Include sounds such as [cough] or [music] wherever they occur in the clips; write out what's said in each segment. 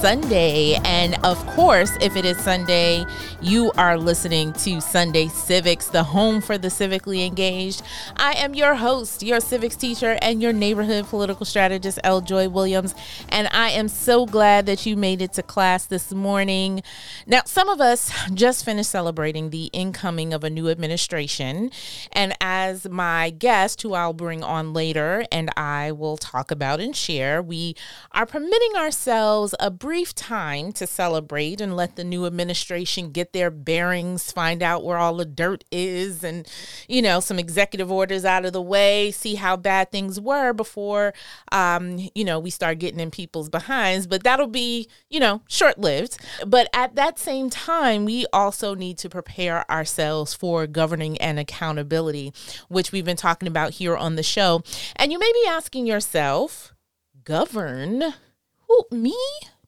Sunday. And of course, if it is Sunday, you are listening to Sunday Civics, the home for the civically engaged. I am your host, your civics teacher, and your neighborhood political strategist, L. Joy Williams. And I am so glad that you made it to class this morning. Now, some of us just finished celebrating the incoming of a new administration. And as my guest, who I'll bring on later, and I will talk about and share, we are permitting ourselves a brief time to celebrate and let the new administration get their bearings, find out where all the dirt is, and, you know, some executive orders out of the way, see how bad things were before, um, you know, we start getting in people's behinds. But that'll be, you know, short lived. But at that same time, we also need to prepare ourselves for governing and accountability, which we've been talking about here on the show. And you may be asking yourself, govern? Who, me?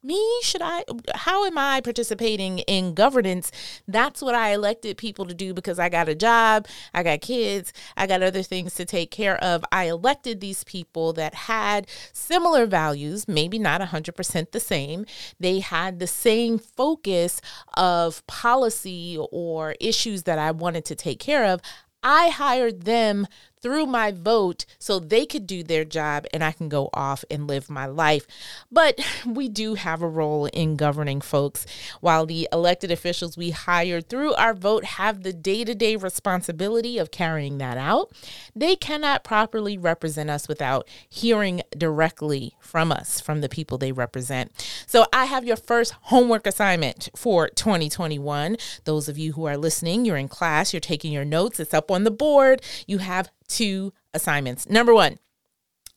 Me? Should i how am i participating in governance? That's what i elected people to do because i got a job i got kids i got other things to take care of. I elected these people that had similar values maybe not 100% the same. They had the same focus of policy or issues that i wanted to take care of. I hired them through my vote so they could do their job and I can go off and live my life. But [laughs] we do have a role in governing folks. While the elected officials we hired through our vote have the day to day responsibility of carrying that out, they cannot properly represent us without hearing directly from us, from the people they represent. So I have your first homework assignment for 2021. Those of you who are listening, you're in class, you're taking your notes, it's up on the board. You have two assignments. Number one,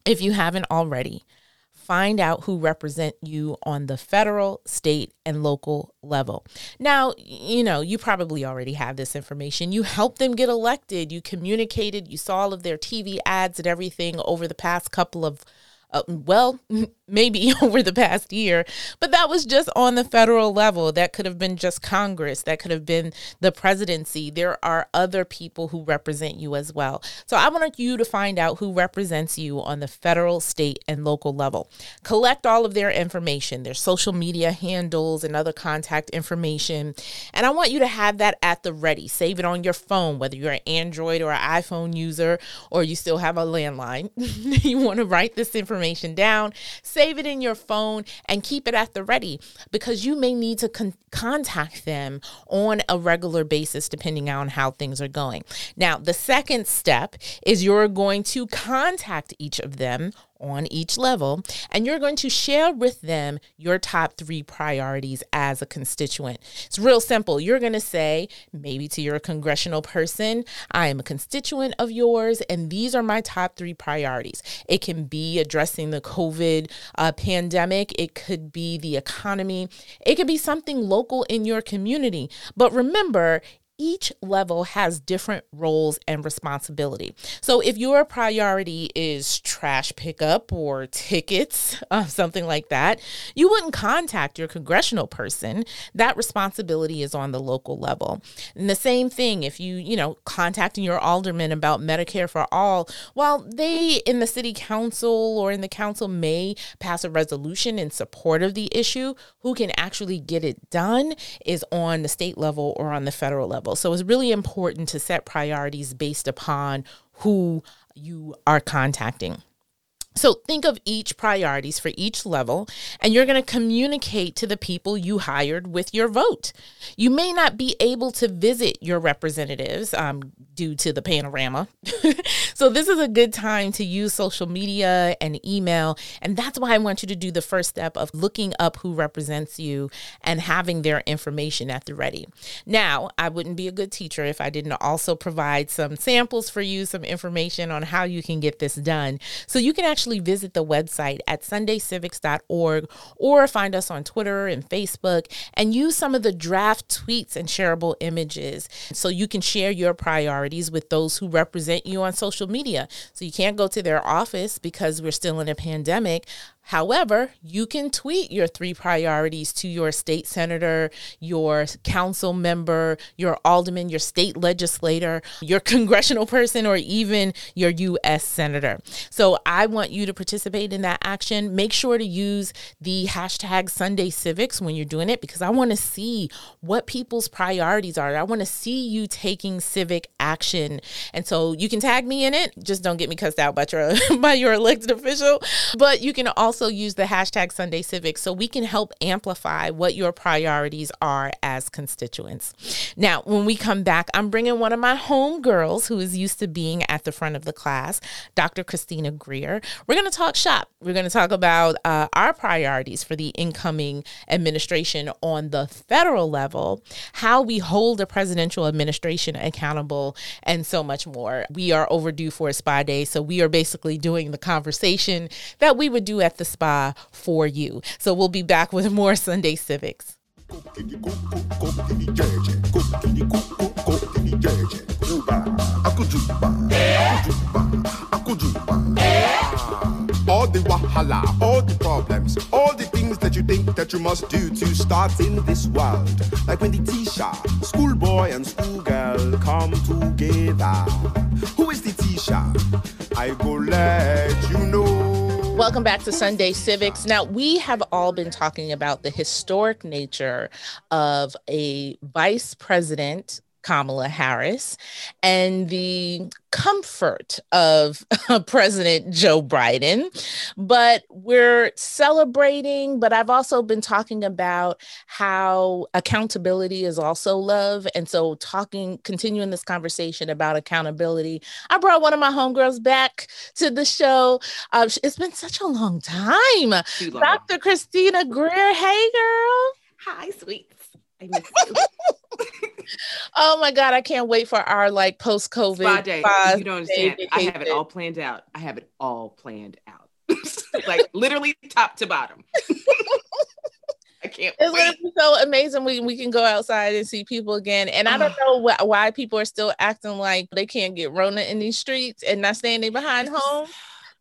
if you haven't already, find out who represent you on the federal, state, and local level. Now, you know, you probably already have this information. You helped them get elected, you communicated, you saw all of their TV ads and everything over the past couple of uh, well, [laughs] maybe [laughs] over the past year, but that was just on the federal level. That could have been just Congress, that could have been the presidency. There are other people who represent you as well. So I want you to find out who represents you on the federal, state, and local level. Collect all of their information, their social media handles, and other contact information. And I want you to have that at the ready. Save it on your phone, whether you're an Android or an iPhone user, or you still have a landline. [laughs] you want to write this information down. Save save it in your phone and keep it at the ready because you may need to con- contact them on a regular basis depending on how things are going. Now, the second step is you're going to contact each of them on each level, and you're going to share with them your top three priorities as a constituent. It's real simple. You're going to say, maybe to your congressional person, I am a constituent of yours, and these are my top three priorities. It can be addressing the COVID uh, pandemic, it could be the economy, it could be something local in your community. But remember, each level has different roles and responsibility. So if your priority is trash pickup or tickets, uh, [laughs] something like that, you wouldn't contact your congressional person. That responsibility is on the local level. And the same thing if you, you know, contacting your alderman about Medicare for all, while they in the city council or in the council may pass a resolution in support of the issue, who can actually get it done is on the state level or on the federal level. So it's really important to set priorities based upon who you are contacting. So think of each priorities for each level, and you're going to communicate to the people you hired with your vote. You may not be able to visit your representatives um, due to the panorama. [laughs] so this is a good time to use social media and email, and that's why I want you to do the first step of looking up who represents you and having their information at the ready. Now, I wouldn't be a good teacher if I didn't also provide some samples for you, some information on how you can get this done. So you can actually actually visit the website at sundaycivics.org or find us on Twitter and Facebook and use some of the draft tweets and shareable images so you can share your priorities with those who represent you on social media. So you can't go to their office because we're still in a pandemic. However, you can tweet your three priorities to your state senator, your council member, your alderman, your state legislator, your [laughs] congressional person, or even your U.S. senator. So I want you to participate in that action. Make sure to use the hashtag Sunday Civics when you're doing it because I want to see what people's priorities are. I want to see you taking civic action. And so you can tag me in it. Just don't get me cussed out by your [laughs] by your elected official. But you can also also use the hashtag Sunday Civics so we can help amplify what your priorities are as constituents. Now, when we come back, I'm bringing one of my home girls who is used to being at the front of the class, Dr. Christina Greer. We're going to talk shop. We're going to talk about uh, our priorities for the incoming administration on the federal level, how we hold a presidential administration accountable, and so much more. We are overdue for a spa day, so we are basically doing the conversation that we would do at the spa for you. So we'll be back with more Sunday Civics. All the wahala, all the problems, all the things that you think that you must do to start in this world. Like when the teacher, schoolboy and schoolgirl come together. Who is the teacher? I go let you know. Welcome back to Sunday Civics. Now, we have all been talking about the historic nature of a vice president Kamala Harris and the comfort of [laughs] President Joe Biden. But we're celebrating, but I've also been talking about how accountability is also love. And so, talking, continuing this conversation about accountability, I brought one of my homegirls back to the show. Uh, it's been such a long time. Dr. Christina Greer. Hey, girl. Hi, sweets. [laughs] [laughs] oh my god, I can't wait for our like post COVID day. you don't understand. I have it all planned out. I have it all planned out. [laughs] like literally top to bottom. I can't. It's wait. gonna be so amazing. We we can go outside and see people again. And I don't know wh- why people are still acting like they can't get Rona in these streets and not standing behind home.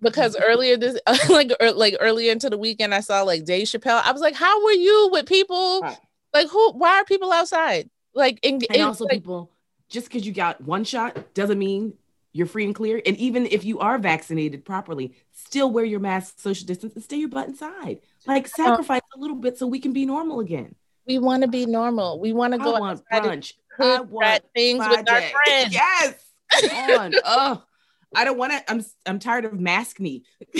Because earlier this, [laughs] like er, like earlier into the weekend, I saw like Dave Chappelle. I was like, "How were you with people like who? Why are people outside? Like, in, and in, also like, people, just because you got one shot doesn't mean you're free and clear. And even if you are vaccinated properly, still wear your mask, social distance, and stay your butt inside. Like uh, sacrifice a little bit so we can be normal again. We want to be normal. We want to go I want brunch. I want things with our friends. Yes. Come on. [laughs] oh, I don't want to. I'm I'm tired of maskne. [laughs]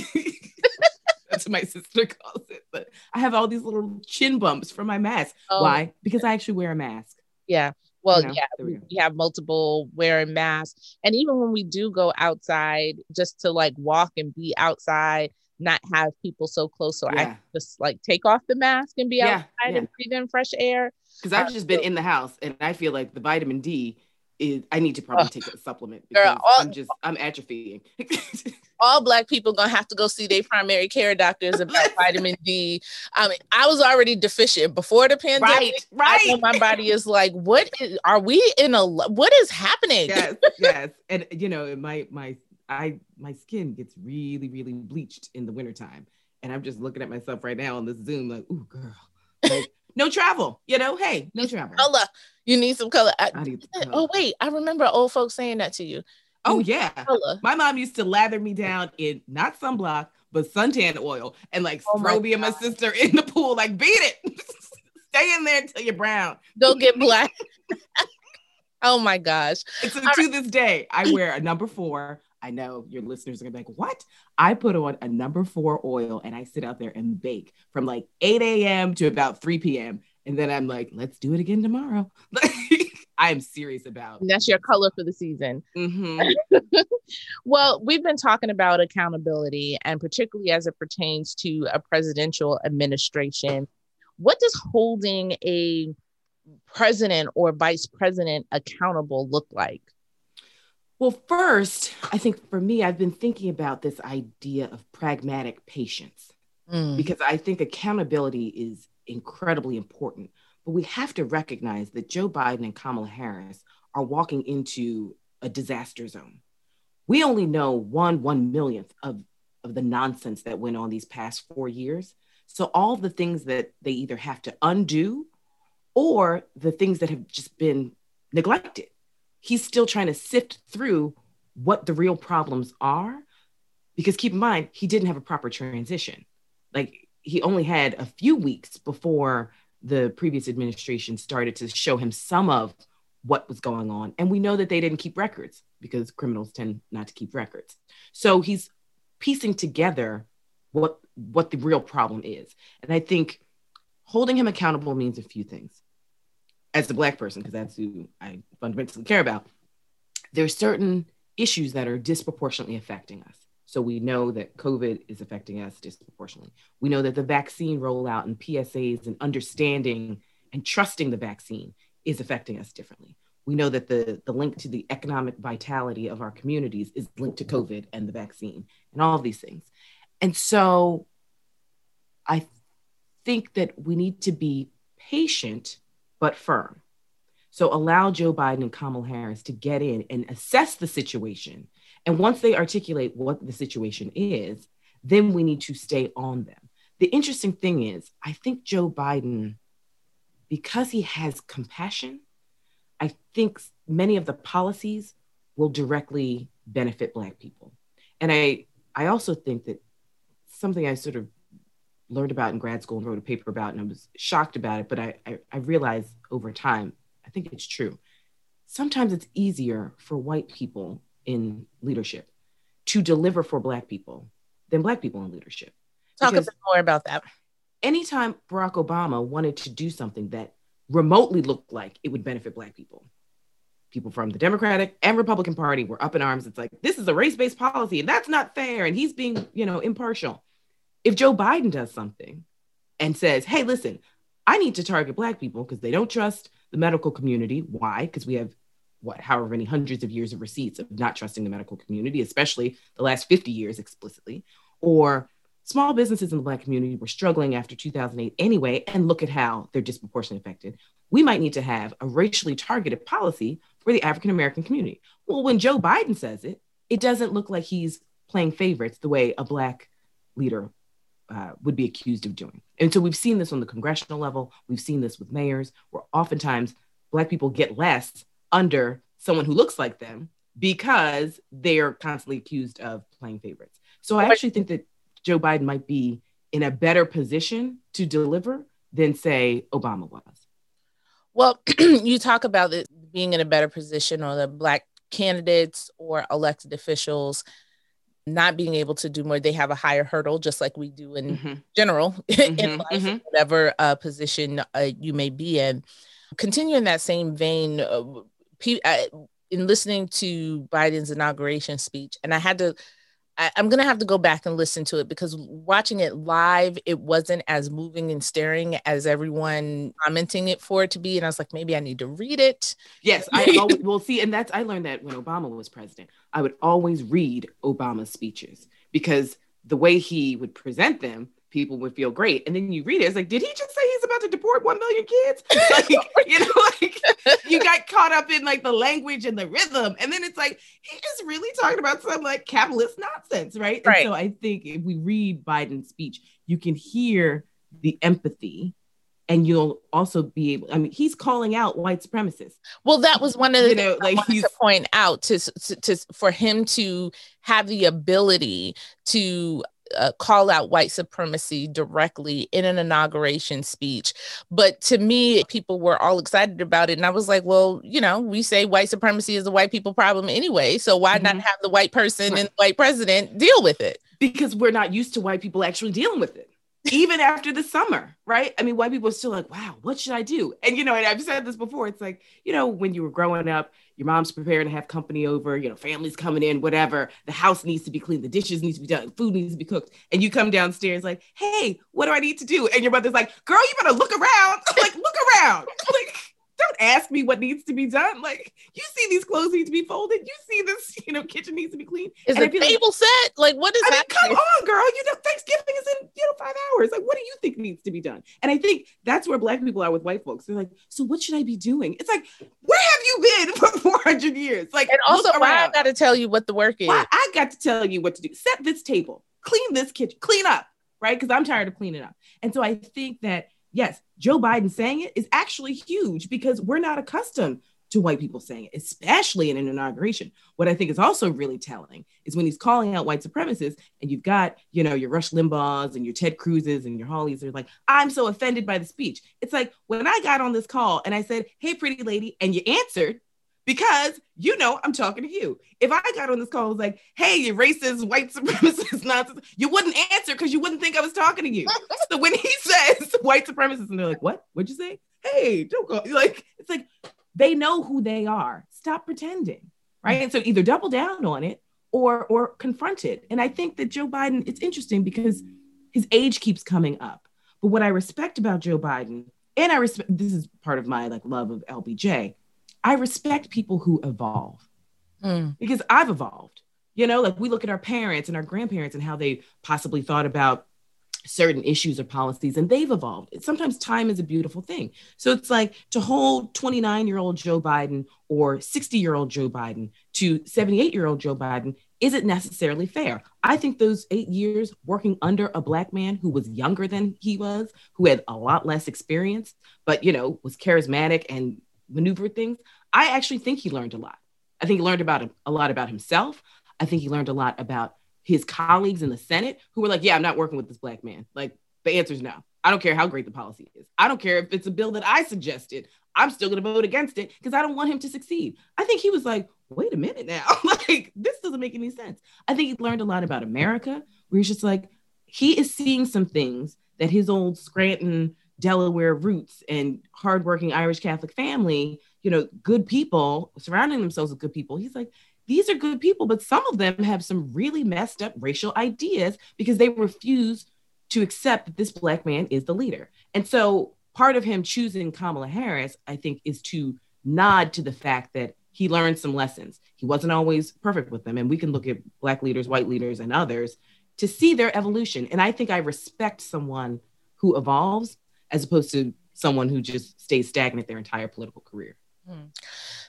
That's what my sister calls it. But I have all these little chin bumps from my mask. Oh. Why? Because I actually wear a mask. Yeah. Well, you know, yeah, we, we, have multiple wearing masks. And even when we do go outside, just to like walk and be outside, not have people so close. So yeah. I just like take off the mask and be yeah, outside yeah. and breathe in fresh air. Because I've uh, just been in the house and I feel like the vitamin D is I need to probably uh, take a supplement because girl, all, I'm just I'm atrophying. [laughs] all black people gonna have to go see their primary care doctors about vitamin D. I mean, I was already deficient before the pandemic. Right, right. my body is like, what is, are we in a what is happening? Yes, yes. And you know, my my I my skin gets really, really bleached in the wintertime. And I'm just looking at myself right now on this Zoom, like, ooh, girl. Like, no travel, you know. Hey, no travel. Color. You need some color. I, I need color. Oh wait, I remember old folks saying that to you. Oh yeah. Color. My mom used to lather me down in not sunblock, but suntan oil and like oh throw me and my sister in the pool, like beat it. [laughs] Stay in there until you're brown. Don't get black. [laughs] oh my gosh. And so All to right. this day, I wear a number four. I know your listeners are gonna be like, what? I put on a number four oil and I sit out there and bake from like 8 a.m. to about 3 p.m. And then I'm like, let's do it again tomorrow. [laughs] I am serious about. And that's your color for the season. Mm-hmm. [laughs] well, we've been talking about accountability, and particularly as it pertains to a presidential administration. What does holding a president or vice president accountable look like? Well, first, I think for me, I've been thinking about this idea of pragmatic patience Mm. because I think accountability is incredibly important. But we have to recognize that Joe Biden and Kamala Harris are walking into a disaster zone. We only know one one millionth of, of the nonsense that went on these past four years. So all the things that they either have to undo or the things that have just been neglected. He's still trying to sift through what the real problems are. Because keep in mind, he didn't have a proper transition. Like he only had a few weeks before the previous administration started to show him some of what was going on. And we know that they didn't keep records because criminals tend not to keep records. So he's piecing together what what the real problem is. And I think holding him accountable means a few things. As a black person, because that's who I fundamentally care about, there's certain issues that are disproportionately affecting us. So we know that COVID is affecting us disproportionately. We know that the vaccine rollout and PSAs and understanding and trusting the vaccine is affecting us differently. We know that the, the link to the economic vitality of our communities is linked to COVID and the vaccine and all of these things. And so I think that we need to be patient but firm. So allow Joe Biden and Kamala Harris to get in and assess the situation. And once they articulate what the situation is, then we need to stay on them. The interesting thing is, I think Joe Biden, because he has compassion, I think many of the policies will directly benefit Black people. And I, I also think that something I sort of learned about in grad school and wrote a paper about, and I was shocked about it, but I, I, I realized over time, I think it's true. Sometimes it's easier for white people in leadership to deliver for Black people than Black people in leadership. Talk Because- a bit more about that. anytime Barack Obama wanted to do something that remotely looked like it would benefit Black people, people from the Democratic and Republican Party were up in arms. It's like, this is a race based policy and that's not fair. And he's being, you know, impartial. If Joe Biden does something and says, hey, listen, I need to target Black people because they don't trust the medical community. Why? Because we have what, however many hundreds of years of receipts of not trusting the medical community, especially the last 50 years explicitly. Or small businesses in the Black community were struggling after 2008 anyway, and look at how they're disproportionately affected. We might need to have a racially targeted policy for the African American community. Well, when Joe Biden says it, it doesn't look like he's playing favorites the way a Black leader uh, would be accused of doing. And so we've seen this on the congressional level. We've seen this with mayors, where oftentimes Black people get less under someone who looks like them because they're constantly accused of playing favorites. So I actually think that Joe Biden might be in a better position to deliver than, say, Obama was. Well, [clears throat] you talk about it being in a better position or the black candidates or elected officials not being able to do more. They have a higher hurdle, just like we do in Mhm. general [laughs] in Mhm, life, mhm. whatever uh, position uh, you may be in. Continue in that same vein, uh, pe- uh, in listening to Biden's inauguration speech, and I had to. I, I'm gonna have to go back and listen to it because watching it live, it wasn't as moving and staring as everyone commenting it for it to be. And I was like, maybe I need to read it. Yes, I [laughs] always, well see, and that's I learned that when Obama was president. I would always read Obama's speeches because the way he would present them, people would feel great. And then you read it, it's like, did he just say he's about to deport one million kids? [laughs] [laughs] Like, you know, [laughs] like you got caught up in like the language and the rhythm, and then it's like he just really talking about some like capitalist nonsense, right? Right. And so I think if we read Biden's speech, you can hear the empathy. And you'll also be able, I mean, he's calling out white supremacists. Well, that was one of the You know, like he's- to point out to, to, to for him to have the ability to uh, call out white supremacy directly in an inauguration speech. But to me, people were all excited about it, and I was like, well, you know, we say white supremacy is a white people problem anyway, so why not Mhm. have the white person Right. and the white president deal with it? because we're not used to white people actually dealing with it. Even [laughs] after the summer, right? I mean, white people are still like, wow, what should I do? And, you know, and I've said this before. It's like, you know, when you were growing up, your mom's preparing to have company over, you know, family's coming in, whatever. The house needs to be clean, the dishes needs to be done, food needs to be cooked. And you come downstairs like, hey, what do I need to do? And your mother's like, girl, you better look around. [laughs] like, look around. [laughs] Like, don't ask me what needs to be done. Like you see these clothes need to be folded. You see this, you know, kitchen needs to be clean. Is the table like, set? Like what is I mean, come on, girl. You know, Thanksgiving is in, you know, five hours. Like, what do you think needs to be done? And I think that's where black people are with white folks. They're like, so what should I be doing? It's like, where have you been [laughs] for 400 years? Like, and also why I gotta tell you what the work is. Why I got to tell you what to do. Set this table, clean this kitchen, clean up, right? Because I'm tired of cleaning up. And so I think that yes, Joe Biden saying it is actually huge because we're not accustomed to white people saying it, especially in an inauguration. What I think is also really telling is when he's calling out white supremacists, and you've got, you know, your Rush Limbaughs and your Ted Cruzes and your Hawleys, they're like, I'm so offended by the speech. It's like when I got on this call and I said, Hey, pretty lady, and you answered, because you know I'm talking to you. If I got on this call, I was like, "Hey, you racist, white [laughs] supremacist nonsense," you wouldn't answer because you wouldn't think I was talking to you. [laughs] so when he [laughs] says white supremacist, and they're like, "What? What'd you say?" Hey, don't go. Like it's like they know who they are. Stop pretending, right? And so either double down on it or or confront it. And I think that Joe Biden, it's interesting because his age keeps coming up. But what I respect about Joe Biden, and I respect this is part of my like love of LBJ I respect people who evolve mm. because I've evolved. You know, like we look at our parents and our grandparents and how they possibly thought about certain issues or policies and they've evolved. Sometimes time is a beautiful thing. So it's like to hold 29 year old Joe Biden or 60 year old Joe Biden to 78 year old Joe Biden isn't necessarily fair. I think those eight years working under a black man who was younger than he was, who had a lot less experience, but you know, was charismatic and maneuvered things, I actually think he learned a lot. I think he learned about a lot about himself. I think he learned a lot about his colleagues in the Senate who were like, yeah, I'm not working with this black man. Like the answer is no. I don't care how great the policy is. I don't care if it's a bill that I suggested. I'm still going to vote against it because I don't want him to succeed. I think he was like, wait a minute now. [laughs] like, this doesn't make any sense. I think he learned a lot about America, where he's just like, he is seeing some things that his old Scranton Delaware roots and hardworking Irish Catholic family, you know, good people surrounding themselves with good people. He's like, these are good people, but some of them have some really messed up racial ideas because they refuse to accept that this black man is the leader. And so part of him choosing Kamala Harris, I think, is to nod to the fact that he learned some lessons. He wasn't always perfect with them. And we can look at black leaders, white leaders, and others to see their evolution. And I think I respect someone who evolves as opposed to someone who just stays stagnant their entire political career. Hmm.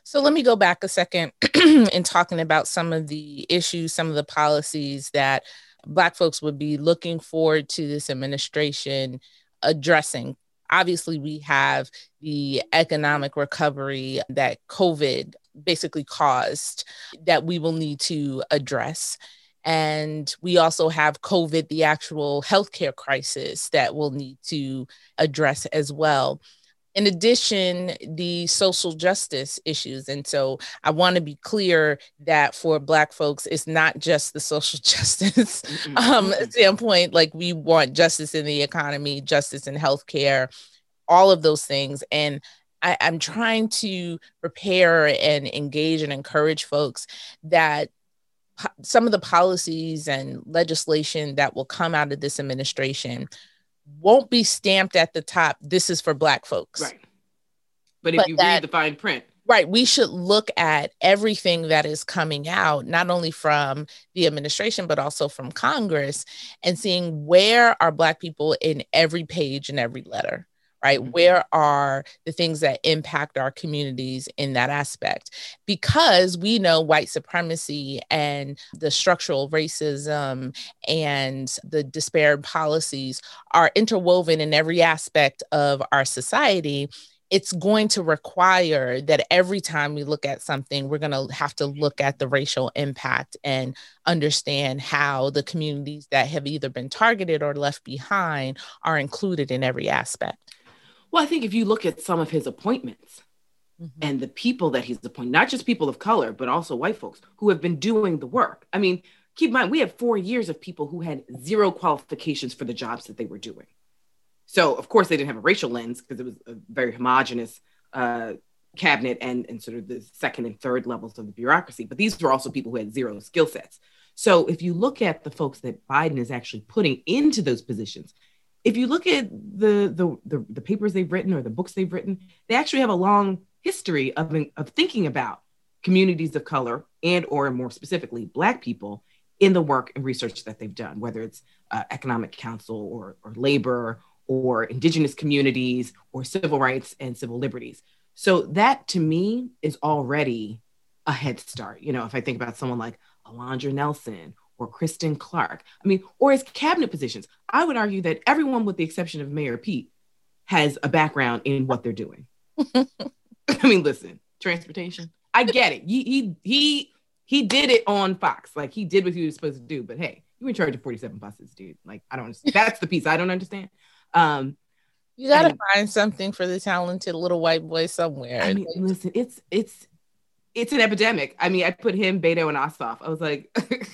So let me go back a second [clears throat] in talking about some of the issues, some of the policies that Black folks would be looking forward to this administration addressing. Obviously, we have the economic recovery that COVID basically caused that we will need to address. And we also have COVID, the actual healthcare crisis that we'll need to address as well. In addition, the social justice issues. And so I want to be clear that for Black folks, it's not just the social [laughs] justice um, standpoint. Like we want justice in the economy, justice in healthcare, all of those things. And I, I'm trying to prepare and engage and encourage folks that some of the policies and legislation that will come out of this administration won't be stamped at the top this is for black folks. Right. But if but you that, read the fine print. Right we should look at everything that is coming out not only from the administration but also from congress and seeing where are black people in every page and every letter right? Mm-hmm. Where are the things that impact our communities in that aspect? Because we know white supremacy and the structural racism and the disparate policies are interwoven in every aspect of our society it's going to require that every time we look at something, we're going to have to look at the racial impact and understand how the communities that have either been targeted or left behind are included in every aspect. Well, I think if you look at some of his appointments mm-hmm. and the people that he's appointed, not just people of color, but also white folks who have been doing the work. I mean, keep in mind, we have four years of people who had zero qualifications for the jobs that they were doing. So, of course, they didn't have a racial lens because it was a very homogenous uh, cabinet and, and sort of the second and third levels of the bureaucracy. But these were also people who had zero skill sets. So, if you look at the folks that Biden is actually putting into those positions, if you look at the, the, the the papers they've written or the books they've written, they actually have a long history of, of thinking about communities of color and or more specifically black people in the work and research that they've done whether it's uh, economic council or, or labor or indigenous communities or civil rights and civil liberties. So that to me is already a head start. You know if i think about someone like alondra nelson or kristen Clarke. i mean or as cabinet positions i would argue that everyone with the exception of mayor pete has a background in what they're doing [laughs] i mean listen transportation I get it. He he he he did it on Fox. Like he did what he was supposed to do. But hey, you were in charge of 47 buses, dude. Like I don't understand. That's the piece I don't understand. Um you gotta and, find something for the talented little white boy somewhere. I mean, listen, it's it's it's an epidemic. I mean, I put him, Beto, and Ossoff. I was like,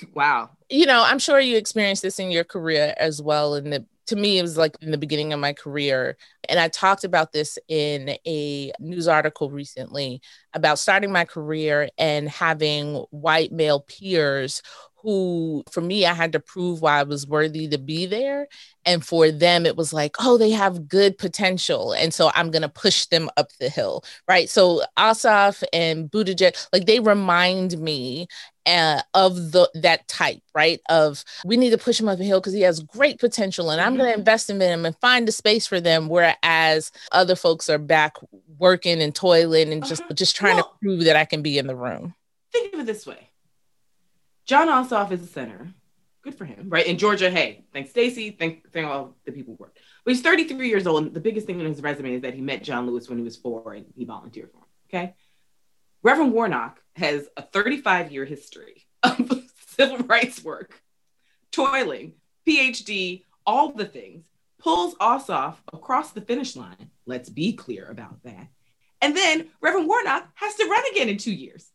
[laughs] wow. You know, I'm sure you experienced this in your career as well. And to me, it was like in the beginning of my career. And I talked about this in a news article recently about starting my career and having white male peers who, for me, I had to prove why I was worthy to be there. And for them, it was like, oh, they have good potential. And so I'm going to push them up the hill. Right. So Ossoff and Buttigieg, like they remind me uh, of the that type, right? Of we need to push him up the hill because he has great potential, and I'm going to mm-hmm. invest in him and find a space for them. Whereas other folks are back working and toiling and just uh-huh. just trying well, to prove that I can be in the room. Think of it this way: Jon Ossoff is a center. Good for him, right? In Georgia, hey, thanks Stacey, thank thank all the people who worked. But he's 33 years old, and the biggest thing on his resume is that he met John Lewis when he was four and he volunteered for him. Okay. Reverend Warnock has a 35 year history of [laughs] civil rights work, toiling, PhD, all the things, pulls Ossoff across the finish line. Let's be clear about that. And then Reverend Warnock has to run again in two years.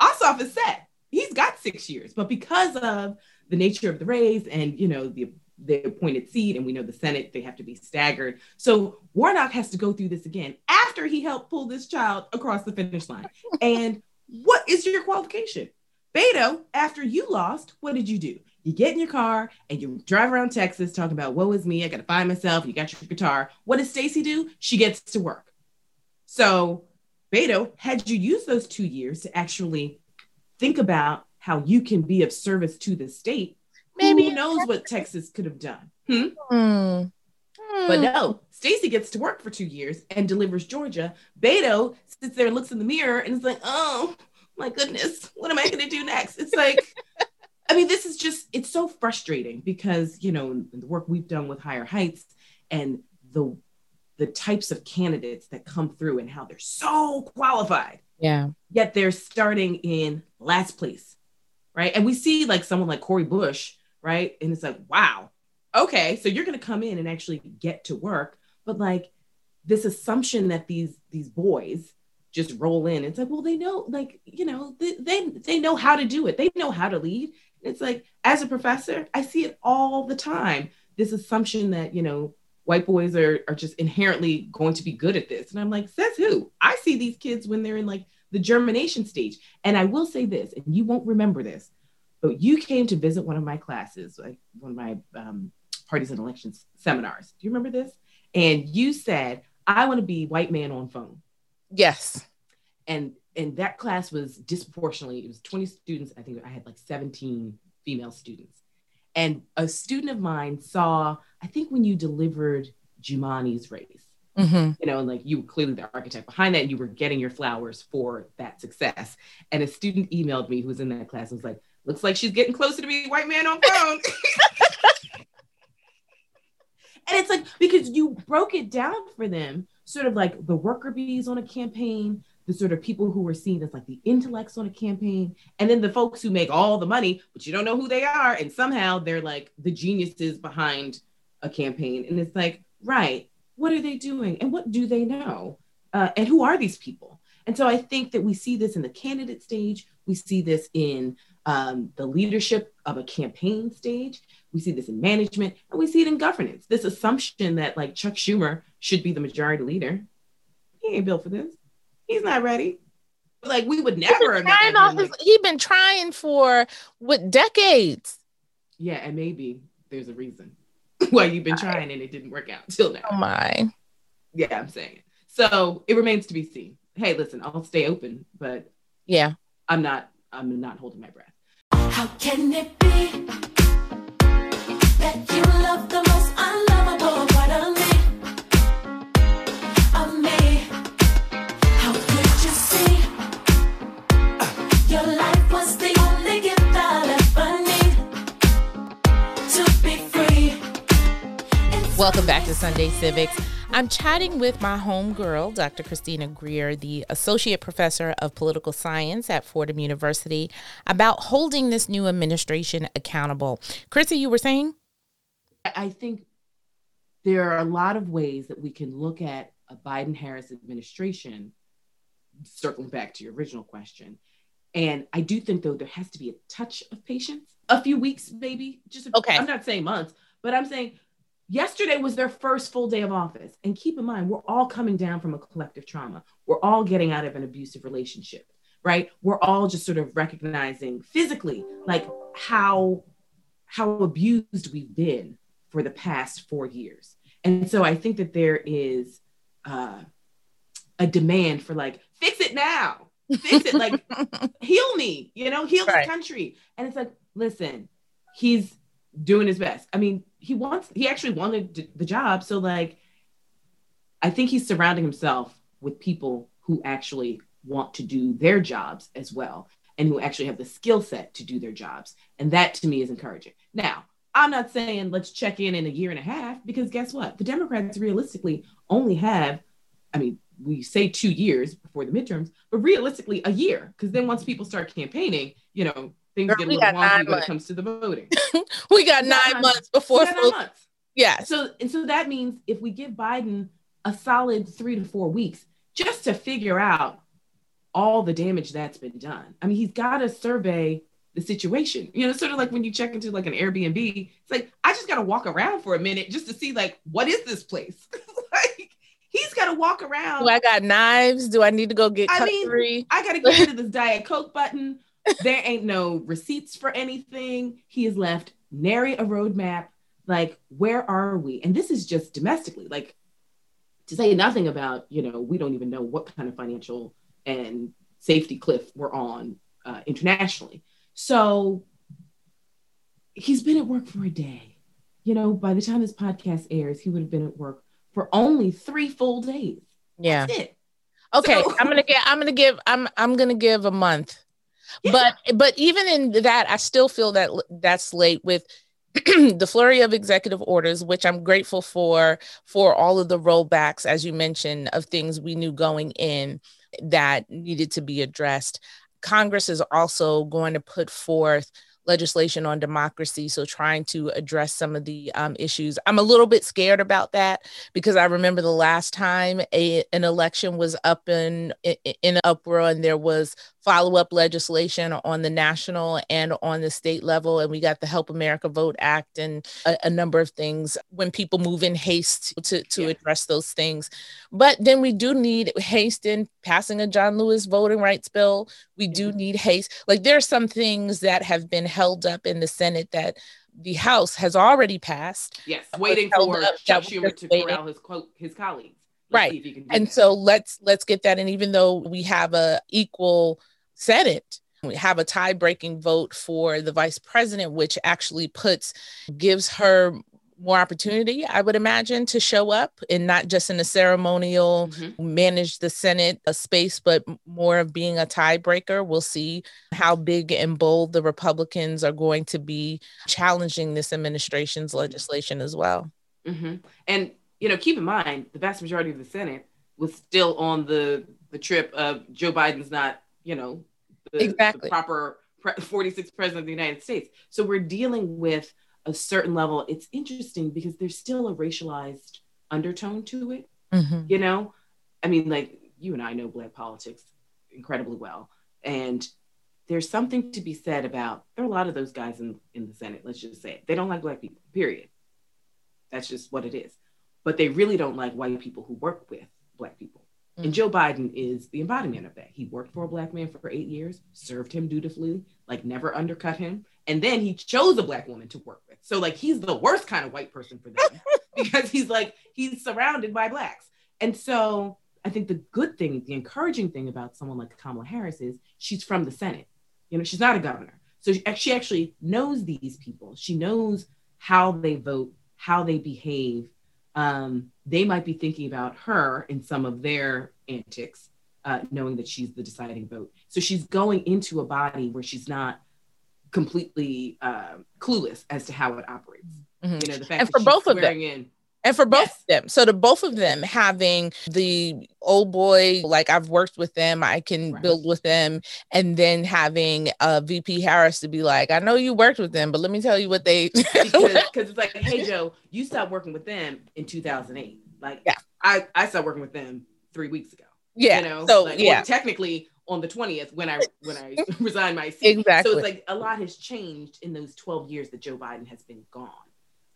Ossoff is set. He's got six years, but because of the nature of the race and you know the the appointed seat, and we know the Senate, they have to be staggered. So Warnock has to go through this again after he helped pull this child across the finish line. [laughs] and what is your qualification? Beto, after you lost, what did you do? You get in your car and you drive around Texas talking about woe is me, I gotta find myself. You got your guitar. What does Stacey do? She gets to work. So Beto, had you used those two years to actually think about how you can be of service to the state, Maybe who knows what Texas could have done? Hmm? Mm. But no, Stacey gets to work for two years and delivers Georgia. Beto sits there and looks in the mirror and is like, oh my goodness, what am I going to do next? It's like, [laughs] I mean, this is just, it's so frustrating because, you know, the work we've done with Higher Heights and the the types of candidates that come through and how they're so qualified. Yeah. Yet they're starting in last place. Right. And we see like someone like Cori Bush right? And it's like, wow, okay, so you're gonna come in and actually get to work, but like this assumption that these these boys just roll in. It's like, well, they know, like, you know, they they, they know how to do it. They know how to lead. It's like, as a professor, I see it all the time. This assumption that, you know, white boys are, are just inherently going to be good at this. And I'm like, says who? I see these kids when they're in like the germination stage. And I will say this, and you won't remember this, but you came to visit one of my classes, like one of my um, parties and elections seminars. Do you remember this? And you said, I want to be white man on phone. Yes. And and that class was disproportionately, it was 20 students. I think I had like 17 female students. And a student of mine saw, I think when you delivered Jumaane's race, mm-hmm. you know, and like you were clearly the architect behind that, and you were getting your flowers for that success. And a student emailed me who was in that class and was like, Looks like she's getting closer to being white man on phone. [laughs] and it's like because you broke it down for them, sort of like the worker bees on a campaign, the sort of people who were seen as like the intellects on a campaign, and then the folks who make all the money, but you don't know who they are, and somehow they're like the geniuses behind a campaign. And it's like, right, what are they doing, and what do they know, uh, and who are these people? And so I think that we see this in the candidate stage. We see this in um, the leadership of a campaign stage. We see this in management and we see it in governance. This assumption that like Chuck Schumer should be the majority leader. He ain't built for this. He's not ready. Like we would never he been, trying like, he been trying for what decades. Yeah, and maybe there's a reason [laughs] why you've been trying and it didn't work out till now. Oh my. Yeah, I'm saying. So it remains to be seen. Hey, listen, I'll stay open, but Yeah. I'm not. I'm not holding my breath. How can it be that you love the most Welcome back to Sunday Civics. I'm chatting with my homegirl, Dr. Christina Greer, the Associate Professor of Political Science at Fordham University, about holding this new administration accountable. Chrissy, you were saying? I- think there are a lot of ways that we can look at a Biden Harris administration, circling back to your original question. And I do think, though, there has to be a touch of patience, a few weeks, maybe. Just a- Okay. I'm not saying months, but I'm saying yesterday was their first full day of office. And keep in mind, we're all coming down from a collective trauma. We're all getting out of an abusive relationship, right? We're all just sort of recognizing physically, like how how abused we've been for the past four years. And so I think that there is uh, a demand for like, fix it now, fix it, like, [laughs] heal me, you know, heal Right. the country. And it's like, listen, he's doing his best. I mean, he wants, he actually wanted the job. So, like, I think he's surrounding himself with people who actually want to do their jobs as well and who actually have the skill set to do their jobs. And that to me is encouraging. Now, I'm not saying let's check in in a year and a half because guess what? The Democrats realistically only have, I mean, we say two years before the midterms, but realistically a year because then once people start campaigning, you know, things Girl, get a we little got nine wonky when months. it comes to the voting. [laughs] We got We nine nine- months before nine months. Yes. So and so that means if we give Biden a solid three to four weeks just to figure out all the damage that's been done. I mean, he's got to survey the situation. You know, sort of like when you check into like an Airbnb, it's like I just got to walk around for a minute just to see like what is this place? [laughs] like he's got to walk around. Do I got knives? Do I need to go get I mean. I got to [laughs] get rid of this Diet Coke button. There ain't no receipts for anything. He has left nary a roadmap. Like, where are we? And this is just domestically. Like, to say nothing about, you know, we don't even know what kind of financial and safety cliff we're on uh, internationally. So he's been at work for a day. You know, by the time this podcast airs, he would have been at work for only three full days. yeah. That's it. Okay, So- I'm gonna get. I'm gonna give. I'm. I'm gonna give a month. But but even in that, I still feel that that's late with [clears throat] the flurry of executive orders, which I'm grateful for for all of the rollbacks, as you mentioned, of things we knew going in that needed to be addressed. Congress is also going to put forth legislation on democracy, so trying to address some of the um, issues. I'm a little bit scared about that because I remember the last time a, an election was up in in, uproar and there was follow up legislation on the national and on the state level, and we got the Help America Vote Act and a, a number of things. When people move in haste to to Yeah. address those things, but then we do need haste in passing a John Lewis voting rights bill. We do mm-hmm. need haste. Like there are some things that have been held up in the Senate that the House has already passed. Yes, waiting for up, Chuck Schumer to waiting. corral his quote his colleagues. Right. see if he can do and that. so let's let's get that and even though we have a equal senate we have a tie breaking vote for the vice president which actually puts gives her more opportunity i would imagine to show up and not just in a ceremonial Mhm. manage the senate a space but more of being a tiebreaker we'll see how big and bold the republicans are going to be challenging this administration's legislation as well Mhm. And you know, keep in mind, the vast majority of the Senate was still on the the trip of Joe Biden's not, you know, the, the Exactly. proper pre- [laughs] 46th president of the United States. So we're dealing with a certain level. It's interesting because there's still a racialized undertone to it. Mhm. You know, I mean, like you and I know black politics incredibly well, and there's something to be said about there are a lot of those guys in in the Senate. Let's just say it. they don't like black people. Period. That's just what it is. But they really don't like white people who work with black people. And Mm. Joe Biden is the embodiment of that. He worked for a black man for eight years, served him dutifully, like never undercut him. And then he chose a black woman to work with. So, like, he's the worst kind of white person for them [laughs] because he's like, he's surrounded by blacks. And so I think the good thing, the encouraging thing about someone like Kamala Harris is she's from the Senate. You know, she's not a governor. So she she actually knows these people. She knows how they vote, how they behave. Um, they might be thinking about her in some of their antics, uh, knowing that she's the deciding vote. So she's going into a body where she's not completely uh, clueless as to how it operates. Mhm. You know, the fact And that for both of them. in And for both Yes. of them, so the both of them having the old boy, like I've worked with them, I can Right. build with them, and then having uh, VP Harris to be like, I know you worked with them, but let me tell you what they. [laughs] because because it's like, hey Joe, you stopped working with them in 2008. Like, Yeah. I I stopped working with them three weeks ago. yeah. you know, so like, yeah, technically on the 20th when I when I [laughs] resigned my seat. Exactly. So it's like a lot has changed in those 12 years that Joe Biden has been gone.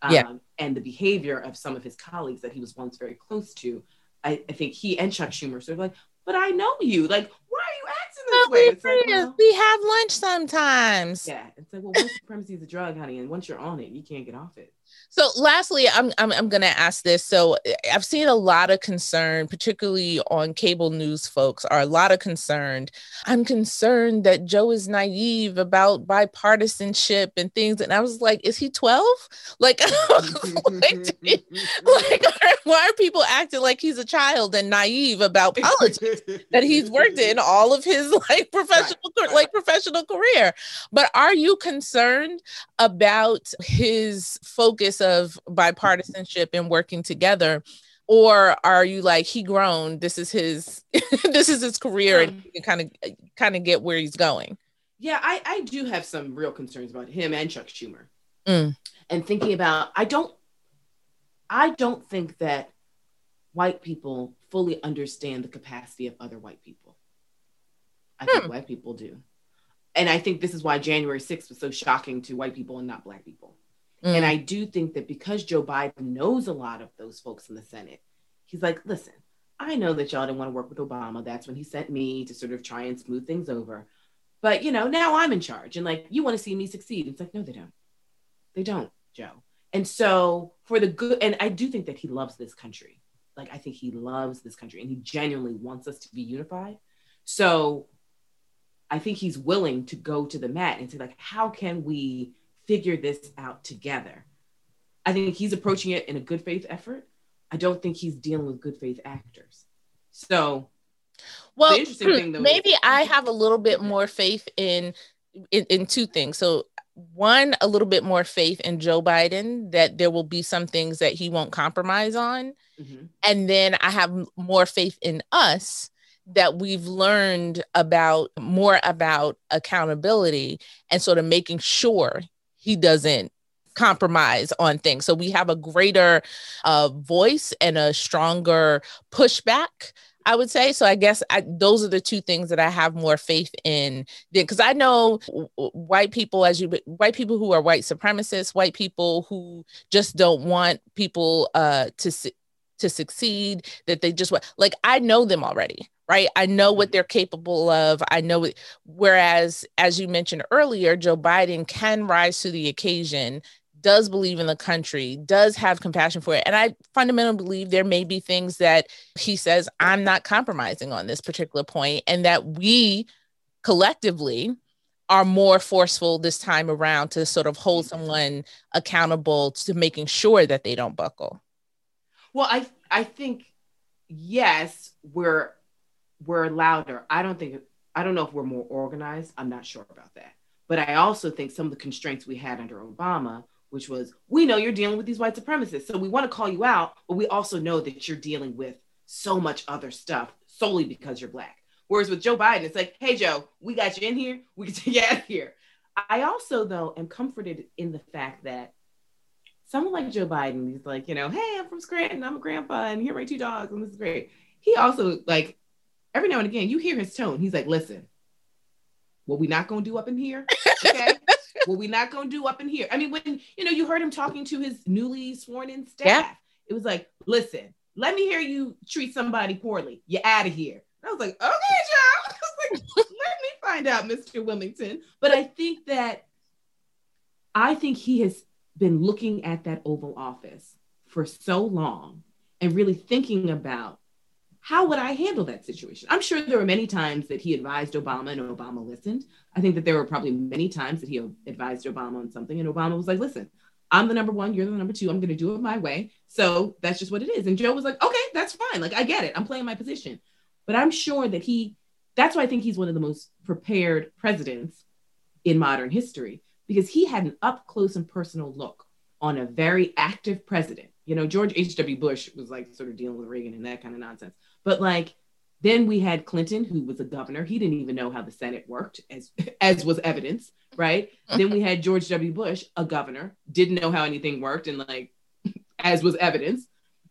Um, Yeah. And the behavior of some of his colleagues that he was once very close to, I, I think he and Chuck Schumer sort of like, but I know you. Like, why are you acting this way? we, It's like, well, we have lunch sometimes. yeah. It's like, well, white supremacy is a drug, honey, and once you're on it, you can't get off it. So lastly, I'm I'm I'm gonna ask this. So I've seen a lot of concern, particularly on cable news folks, are a lot of concerned. I'm concerned that Joe is naive about bipartisanship and things. And I was like, is he 12? Like, [laughs] like, he- [laughs] like [laughs] why are people acting like he's a child and naive about politics? that he's worked in all of his like professional like professional career. But are you concerned about his focus of bipartisanship and working together? Or are you like he grown? This is his [laughs] this is his career and Um, he can kind of kind of get where he's going. Yeah, I, I do have some real concerns about him and Chuck Schumer. Mm. And thinking about I don't I don't think that white people fully understand the capacity of other white people. I think Hmm. white people do. And I think this is why January 6th was so shocking to white people and not black people. Mm. And I do think that because Joe Biden knows a lot of those folks in the Senate, he's like, listen, I know that y'all didn't want to work with Obama. That's when he sent me to sort of try and smooth things over. But you know, now I'm in charge, and like you want to see me succeed. It's like, no, they don't. They don't, Joe. And so for the good, and I do think that he loves this country. Like I think he loves this country and he genuinely wants us to be unified. So I think he's willing to go to the mat and say, like, how can we figure this out together? I think he's approaching it in a good faith effort. I don't think he's dealing with good faith actors. So well interesting thing, though, maybe is- i have a little bit more faith in, in in two things so one a little bit more faith in joe biden that there will be some things that he won't compromise on Mhm. and then i have more faith in us that we've learned about more about accountability and sort of making sure he doesn't compromise on things so we have a greater uh, voice and a stronger pushback I would say. So I guess I, those are the two things that I have more faith in because I know white people as you white people who are white supremacists, white people who just don't want people uh to to succeed that they just want like I know them already. Right. I know what mm-hmm. they're capable of. I know it. Whereas, as you mentioned earlier, Joe Biden can rise to the occasion, does believe in the country, does have compassion for it. And I fundamentally believe there may be things that he says, I'm not compromising on this particular point, and that we collectively are more forceful this time around to sort of hold mm-hmm. someone accountable to making sure that they don't buckle. Well, I I think yes, we're we're louder. I don't think I don't know if we're more organized. I'm not sure about that. But I also think some of the constraints we had under Obama, which was we know you're dealing with these white supremacists, so we want to call you out, but we also know that you're dealing with so much other stuff solely because you're black. Whereas with Joe Biden, it's like, hey Joe, we got you in here, we can [laughs] take you out of here. I also though am comforted in the fact that someone like Joe Biden, he's like, you know, hey, I'm from Scranton, I'm a grandpa, and here are my two dogs, and this is great. He also like every now and again, you hear his tone. He's like, listen, what we not gonna do up in here, [laughs] okay? what we not gonna do up in here. I mean, when you know you heard him talking to his newly sworn in staff, Yeah. it was like, listen, let me hear you treat somebody poorly. You're out of here. And I was like, okay, [laughs] was like, let me find out, Mr. Wilmington. But I think that I think he has been looking at that Oval Office for so long and really thinking about how would I handle that situation? I'm sure there were many times that he advised Obama and Obama listened. I think that there were probably many times that he advised Obama on something and Obama was like, listen, I'm the number one, you're the number two, I'm going to do it my way. So that's just what it is. And Joe was like, okay, that's fine. Like, I get it. I'm playing my position. But I'm sure that he, that's why I think he's one of the most prepared presidents in modern history because he had an up close and personal look on a very active president. You know, George H.W. Bush was like sort of dealing with Reagan and that kind of nonsense. But like, then we had Clinton, who was a governor. He didn't even know how the Senate worked, as as was evidence, right? then we had George W. Bush, a governor, didn't know how anything worked, and like, [laughs] as was evidence.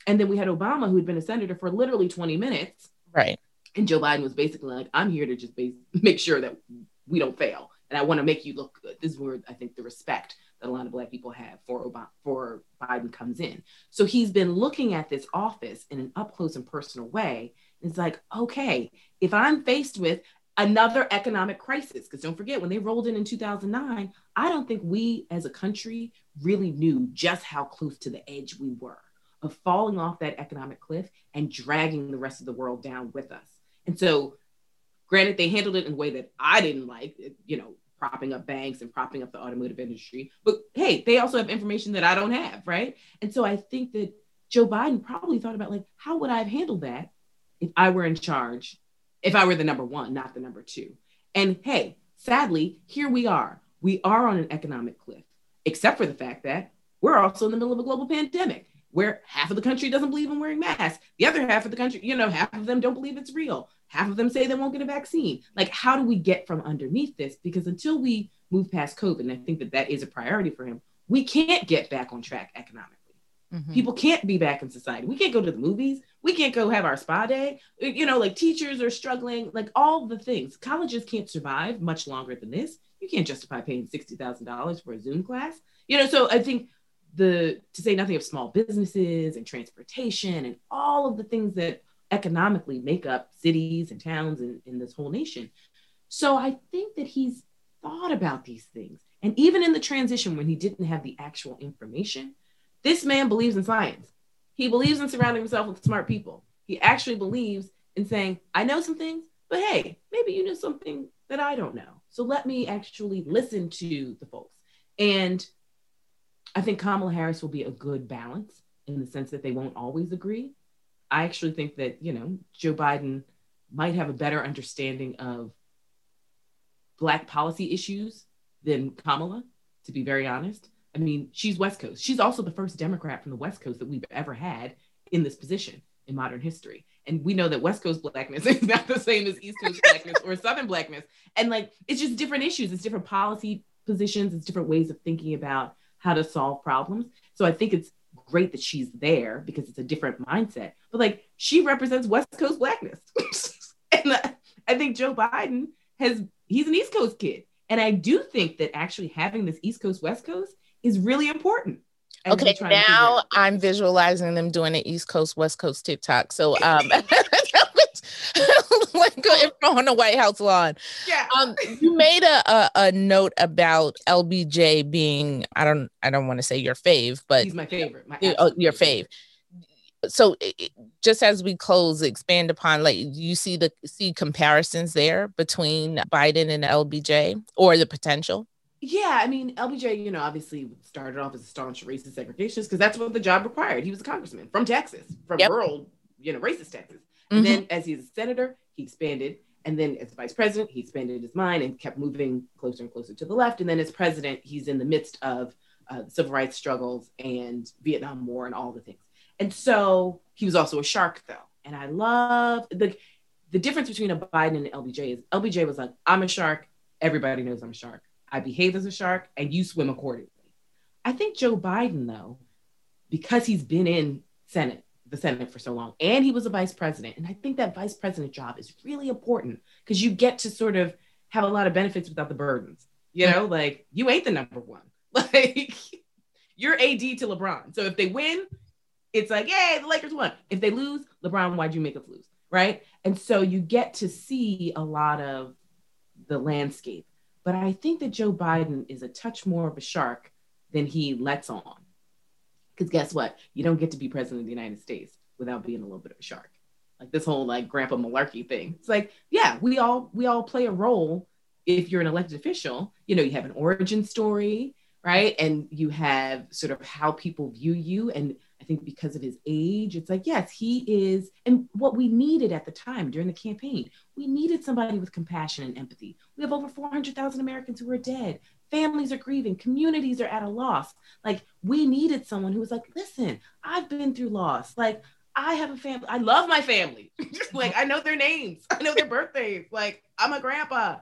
And then we had Obama, who had been a senator for literally 20 minutes, Right. and Joe Biden was basically like, I'm here to just bas- make sure that we don't fail. And I want to make you look good. This is where I think the respect that a lot of Black people have for Obama, for Biden comes in. So he's been looking at this office in an up close and personal way. It's like, okay, if I'm faced with another economic crisis, because don't forget, when they rolled in in 2009, I don't think we as a country really knew just how close to the edge we were of falling off that economic cliff and dragging the rest of the world down with us. And so, granted, they handled it in a way that I didn't like, you know, propping up banks and propping up the automotive industry. But hey, they also have information that I don't have, right? And so I think that Joe Biden probably thought about like, how would I have handled that if I were in charge, if I were the number one, not the number two? And hey, sadly, here we are. We are on an economic cliff, except for the fact that we're also in the middle of a global pandemic where half of the country doesn't believe in wearing masks. The other half of the country, you know, half of them don't believe it's real. Half of them say they won't get a vaccine. Like, how do we get from underneath this? Because until we move past COVID, and I think that that is a priority for him, we can't get back on track economically. Mhm. People can't be back in society. We can't go to the movies. We can't go have our spa day. You know, like teachers are struggling, like all the things. Colleges can't survive much longer than this. You can't justify paying $60,000 for a Zoom class. You know, so I think the to say nothing of small businesses and transportation and all of the things that economically make up cities and towns in, this whole nation. So I think that he's thought about these things. And even in the transition when he didn't have the actual information, this man believes in science. He believes in surrounding himself with smart people. He actually believes in saying, I know some things, but hey, maybe you know something that I don't know. So let me actually listen to the folks. And I think Kamala Harris will be a good balance in the sense that they won't always agree. I actually think that, you know, Joe Biden might have a better understanding of Black policy issues than Kamala, to be very honest. I mean, she's West Coast. She's also the first Democrat from the West Coast that we've ever had in this position in modern history. And we know that West Coast blackness [laughs] is not the same as East Coast blackness or Southern blackness. And like, it's just different issues, it's different policy positions, it's different ways of thinking about how to solve problems. So I think it's great that she's there because it's a different mindset. But like, she represents West Coast blackness. [laughs] and I, I think Joe Biden has, he's an East Coast kid. And I do think that actually having this East Coast, West Coast is really important. Okay, we're trying to figure now I'm visualizing them doing an East Coast, West Coast TikTok. So [laughs] um [laughs] like go in front on the White House lawn. yeah. Um you made a, a, a note about LBJ being I don't I don't want to say your fave, but he's my favorite. My absolute your favorite. fave. So just as we close, expand upon like you see the see comparisons there between Biden and LBJ or the potential. Yeah, I mean, LBJ, you know, obviously started off as a staunch racist segregationist because that's what the job required. He was a congressman from Texas, from Yep. rural, you know, racist Texas. And then as he's a senator, he expanded. And then as vice president, he expanded his mind and kept moving closer and closer to the left. And then as president, he's in the midst of uh, civil rights struggles and Vietnam War and all the things. And so he was also a shark, though. And I love the the difference between a Biden and an LBJ is LBJ was like, I'm a shark. Everybody knows I'm a shark. I behave as a shark, and you swim accordingly. I think Joe Biden, though, because he's been in Senate, the Senate for so long, and he was a vice president, and I think that vice president job is really important because you get to sort of have a lot of benefits without the burdens. You know, like you ain't the number one. [laughs] Like you're AD to LeBron. So if they win, it's like, yay, the Lakers won. If they lose, LeBron, why'd you make us lose? Right. And so you get to see a lot of the landscape. But I think that Joe Biden is a touch more of a shark than he lets on. Because guess what? You don't get to be president of the United States without being a little bit of a shark. like this whole like grandpa malarkey thing. It's like, yeah, we all we all play a role if you're an elected official. You know, you have an origin story, right? And you have sort of how people view you. And I think because of his age, it's like, yes, he is. And what we needed at the time during the campaign, we needed somebody with compassion and empathy. We have over 400,000 Americans who are dead. Families are grieving, communities are at a loss. Like, we needed someone who was like, listen, I've been through loss. Like, I have a family. I love my family. [laughs] Just like I know their names, I know their birthdays. Like I'm a grandpa.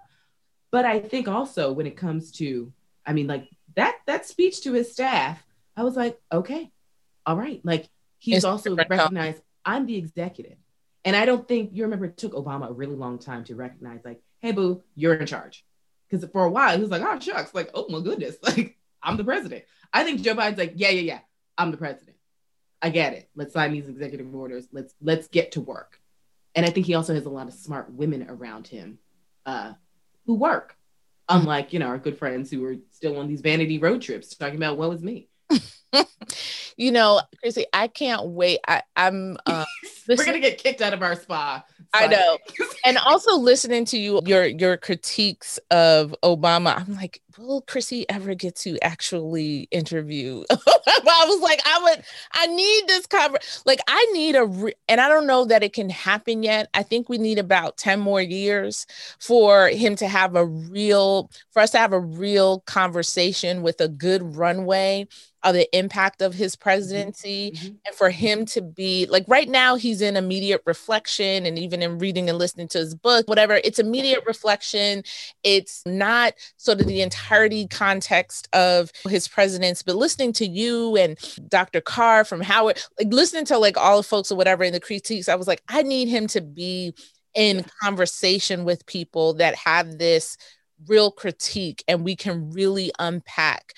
But I think also when it comes to, I mean, like that that speech to his staff, I was like, okay, all right. Like he's It's also recognized I'm the executive. And I don't think you remember it took Obama a really long time to recognize, like, hey boo, you're in charge. Because for a while he was like, oh shucks, like, oh my goodness, [laughs] like I'm the president. I think Joe Biden's like, yeah, yeah, yeah, I'm the president. I get it. Let's sign these executive orders. Let's let's get to work. And I think he also has a lot of smart women around him uh, who work, unlike you know our good friends who are still on these vanity road trips talking about what was me. [laughs] [laughs] you know, Chrissy, I can't wait. I, I'm uh, [laughs] We're gonna get kicked out of our spa. I know. [laughs] and also listening to you your your critiques of Obama, I'm like, will Chrissy ever get to actually interview? I was like, I would, I need this cover. Like, I need a, re- and I don't know that it can happen yet. I think we need about ten more years for him to have a real, for us to have a real conversation with a good runway of the impact of his presidency Mhm. and for him to be like right now he's in immediate reflection and even in reading and listening to his book whatever it's immediate reflection. It's not sort of the entirety context of his presidents but listening to you and dr carr from howard like listening to like all the folks or whatever in the critiques i was like i need him to be in conversation with people that have this real critique and we can really unpack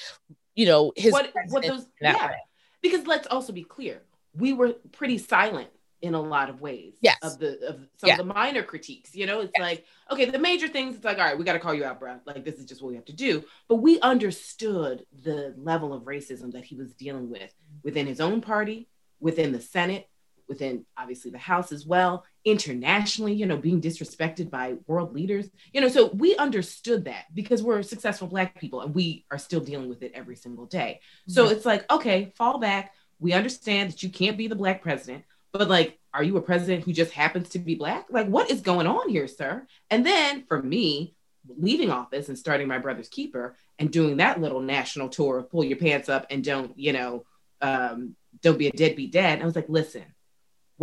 you know his what what those yeah. way. Because let's also be clear, we were pretty silent in a lot of ways. Yes. Of the of some Yeah. of the minor critiques. You know, it's Yes. like, okay, the major things, it's like, all right, we got to call you out, bro. Like this is just what we have to do. But we understood the level of racism that he was dealing with within his own party, within the Senate, within obviously the House as well, internationally, you know, being disrespected by world leaders. You know, so we understood that because we're successful black people and we are still dealing with it every single day. So it's like, okay, fall back. We understand that you can't be the black president, but like, are you a president who just happens to be black? Like, what is going on here, sir? And then for me, leaving office and starting my brother's keeper and doing that little national tour of pull your pants up and don't, you know, um, don't be a deadbeat dad. I was like, listen,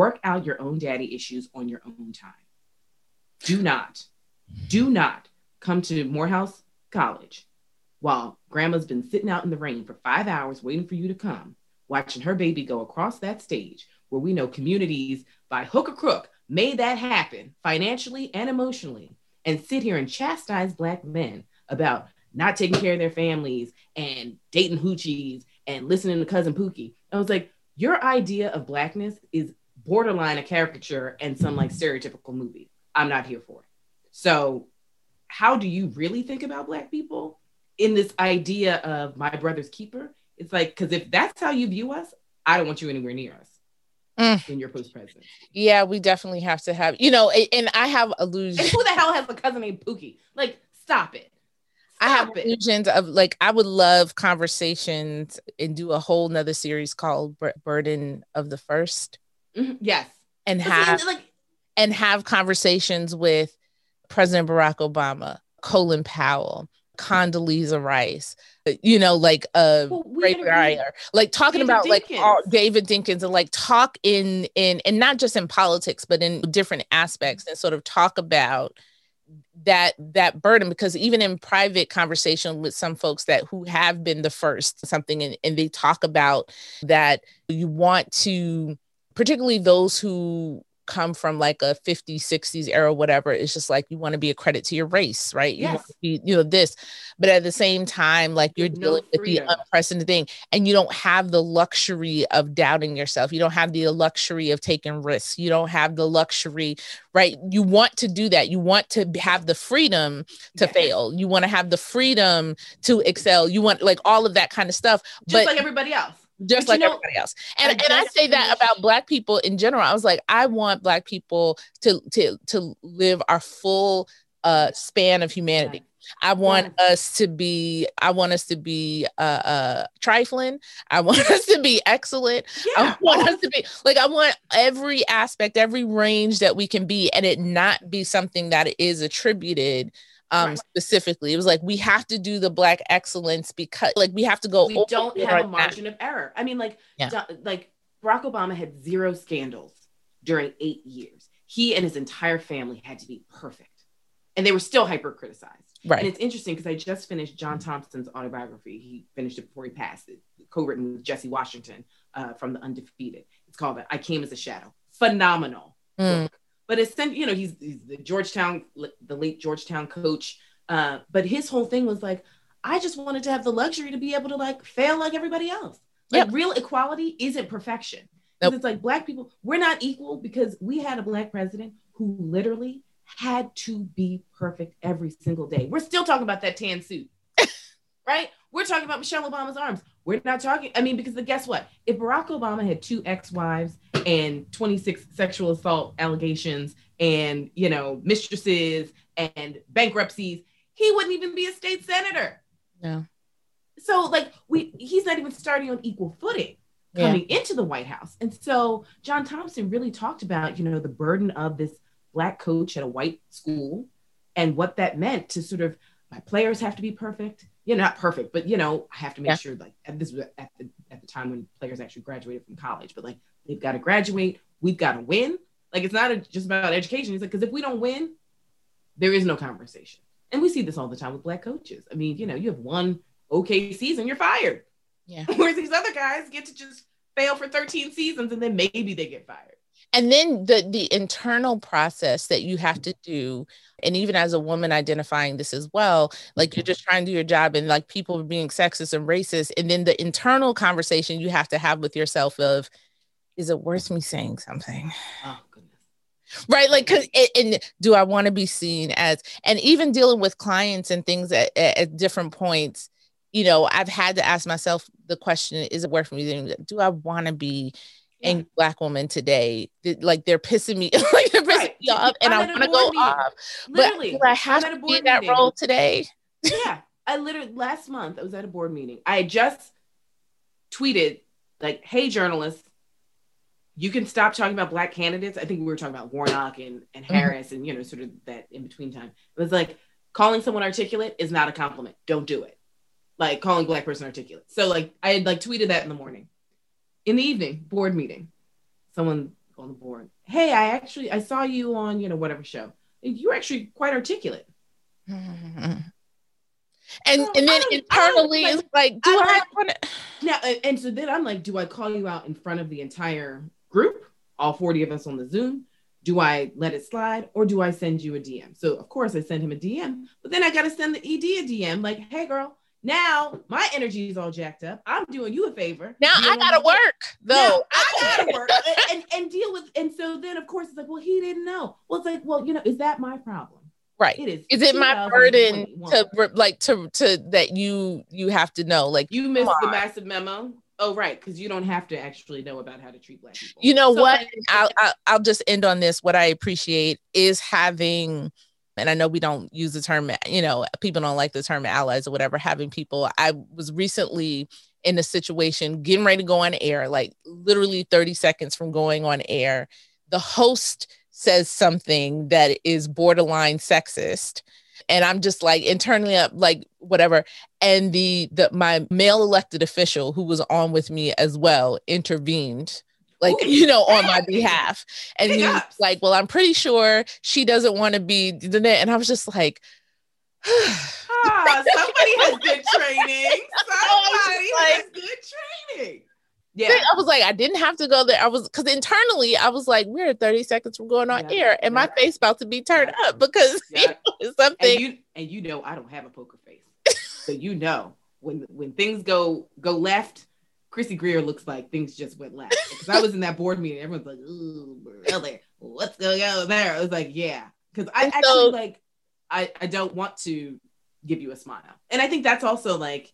work out your own daddy issues on your own time. Do not, do not come to Morehouse College while grandma's been sitting out in the rain for five hours waiting for you to come, watching her baby go across that stage where we know communities by hook or crook made that happen financially and emotionally, and sit here and chastise black men about not taking care of their families and dating hoochies and listening to cousin Pookie. I was like, your idea of blackness is borderline a caricature and some like stereotypical movie. I'm not here for it. So, how do you really think about black people in this idea of my brother's keeper? It's like, because if that's how you view us, I don't want you anywhere near us Mm. in your post president. Yeah, we definitely have to have, you know, and I have And illusions. who the hell has a cousin named Pookie? Like, stop it. I have it. illusions of like I would love conversations and do a whole nother series called Burden of the First Mhm, Yes. and have like, and have conversations with President Barack Obama, Colin Powell, Condoleezza Rice, you know, like uh Well, we Ray Breyer, like talking David about like all, David Dinkins and like talk in in and not just in politics, but in different aspects and sort of talk about that that burden. Because even in private conversation with some folks that who have been the first something and, and they talk about that you want to particularly those who come from like a 50s 60s era whatever it's just like you want to be a credit to your race right? You, Yes. be, you know this. But at the same time like you're no dealing with the unprecedented thing and you don't have the luxury of doubting yourself. You don't have the luxury of taking risks. You don't have the luxury right? You want to do that. You want to have the freedom to Yes. fail. You want to have the freedom to excel. You want like all of that kind of stuff just but like everybody else. Just But like you know, everybody else. And I and I say that about black people in general. I was like, I want black people to to to live our full uh span of humanity. I want us to be I want us to be uh uh trifling. I want [laughs] us to be excellent. Yeah. I want us to be like I want every aspect, every range that we can be, and it not be something that is attributed um Right. specifically. It was like we have to do the black excellence because like we have to go we don't have a margin of error. I mean, like, Yeah. Do- like Barack Obama had zero scandals during eight years. He and his entire family had to be perfect, and they were still hyper criticized. Right. And it's interesting because I just finished John Thompson's autobiography. He finished it before he passed it, co-written with Jesse Washington uh, from The Undefeated. It's called "I Came as a Shadow." Phenomenal. Mm. But it's you know he's, he's the Georgetown, the late Georgetown coach. Uh, but his whole thing was like, I just wanted to have the luxury to be able to like fail like everybody else. Like Yep. real equality isn't perfection. Nope. It's like black people, we're not equal because we had a black president who literally had to be perfect every single day. We're still talking about that tan suit, right? We're talking about Michelle Obama's arms. We're not talking, I mean, because the, guess what? If Barack Obama had two ex-wives and 26 sexual assault allegations and, you know, mistresses and bankruptcies, he wouldn't even be a state senator. No. So like we he's not even starting on equal footing Yeah. coming into the White House. And so John Thompson really talked about, you know, the burden of this black coach at a white school and what that meant to sort of my players have to be perfect. You know, not perfect, but you know, I have to make Yeah. sure like this was at the at the time when players actually graduated from college, but like they've got to graduate, we've got to win. Like it's not a, just about education. It's like because if we don't win, there is no conversation. And we see this all the time with black coaches. I mean, you know, you have one okay season, you're fired. Yeah. [laughs] Whereas these other guys get to just fail for 13 seasons and then maybe they get fired. And then the the internal process that you have to do and even as a woman identifying this as well like you're mm-hmm. just trying to do your job and like people being sexist and racist and then the internal conversation you have to have with yourself of is it worth me saying something? Oh goodness. right? Like 'cause- and, and do i want to be seen as and even dealing with clients and things at, at, at different points you know i've had to ask myself the question is it worth me doing do i want to be Yeah. a black woman today like they're pissing me [laughs] like they're pissing Right. me off and i I'm want to go meeting. off but Literally. do i have I'm at a to be in that meeting. role today [laughs] yeah. I literally last month I was at a board meeting. I just tweeted like, hey journalists, you can stop talking about black candidates. I think we were talking about Warnock and, and Mhm. Harris and you know, sort of that in between time. It was like calling someone articulate is not a compliment. Don't do it. Like calling black person articulate. So like I had like tweeted that in the morning. In the evening, board meeting. Someone on the board. Hey, I actually I saw you on, you know, whatever show. You're actually quite articulate. [laughs] and and then I don't- I don't, internally like- it's like do I i, want to Now, and, and so then I'm like, do I call you out in front of the entire group, all 40 of us on the Zoom? Do I let it slide or do I send you a DM? So, of course, I send him a DM, but then I got to send the ED a DM like, hey, girl, now my energy is all jacked up. I'm doing you a favor. now i gotta work Now, though I gotta work and, and, and deal with. And so then, of course, it's like, well, he didn't know. Well, it's like, well, you know, is that my problem? right It is. is it my burden to like to to that you you have to know like You missed the massive memo. Oh, right, because you don't have to actually know about how to treat black people. you know So, what I'll, I'll i'll just end on this what i appreciate is having and i know we don't use the term you know people don't like the term allies or whatever having people i was recently in a situation getting ready to go on air like literally 30 seconds from going on air. The host says something that is borderline sexist and i'm just like internally up like whatever. And the the my male elected official who was on with me as well intervened like you know on my behalf and big he was like well i'm pretty sure she doesn't want to be the net and i was just like Ah, somebody has good training. [laughs] Somebody like- has good training. Yeah. I was like, I didn't have to go there. I was because internally, I was like, we're 30 seconds from going on Yeah, air, and my face about to be turned Yeah. up because [laughs] Yeah. you know, something. And you and you know I don't have a poker face. so you know when when things go go left, Chrissy Greer looks like things just went left. Because I was in that board meeting, everyone's like, ooh, brother, what's going on there? I was like, yeah. Because I And actually so- like I, I don't want to give you a smile. And I think that's also like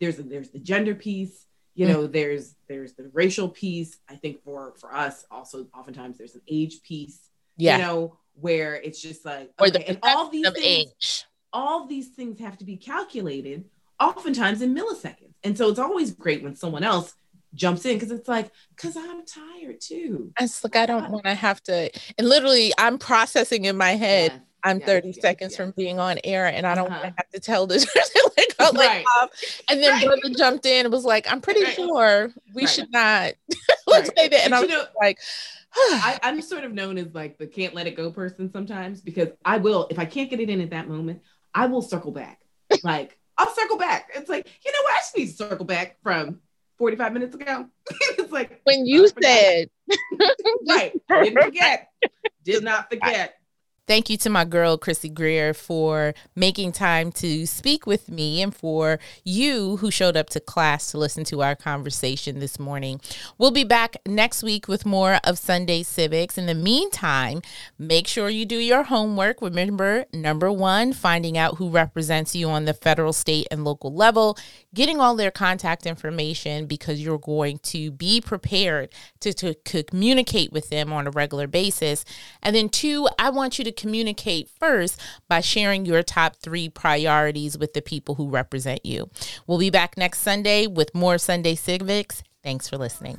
there's a, there's the gender piece. You mm. know, there's there's the racial piece. I think for for us, also oftentimes there's an age piece. Yeah. You know, where it's just like okay, and all these things, age. all these things have to be calculated oftentimes in milliseconds. And so it's always great when someone else jumps in because it's like, because I'm tired too. It's like I don't want to have to, and literally, I'm processing in my head. Yes, I'm yes, 30 yes, seconds yes. from being on air, and I don't Uh-huh. to have to tell this [laughs] person like, oh, like, Right. um, and then Right. brother jumped in and was like, "I'm pretty Right. sure we should not [laughs] let's say that." And But I you was know- like, [sighs] I, I'm sort of known as like the can't let it go person sometimes because I will, if I can't get it in at that moment, I will circle back. Like, I'll circle back. It's like, you know what? I just need to circle back from 45 minutes ago. [laughs] it's like, when you said, [laughs] right. Didn't forget. [laughs] Did not forget. Thank you to my girl, Chrissy Greer, for making time to speak with me and for you who showed up to class to listen to our conversation this morning. We'll be back next week with more of Sunday Civics. In the meantime, make sure you do your homework. Remember, number one, finding out who represents you on the federal, state, and local level, getting all their contact information because you're going to be prepared to, to communicate with them on a regular basis. And then, two, I want you to communicate first by sharing your top three priorities with the people who represent you. We'll be back next Sunday with more Sunday Civics. Thanks for listening.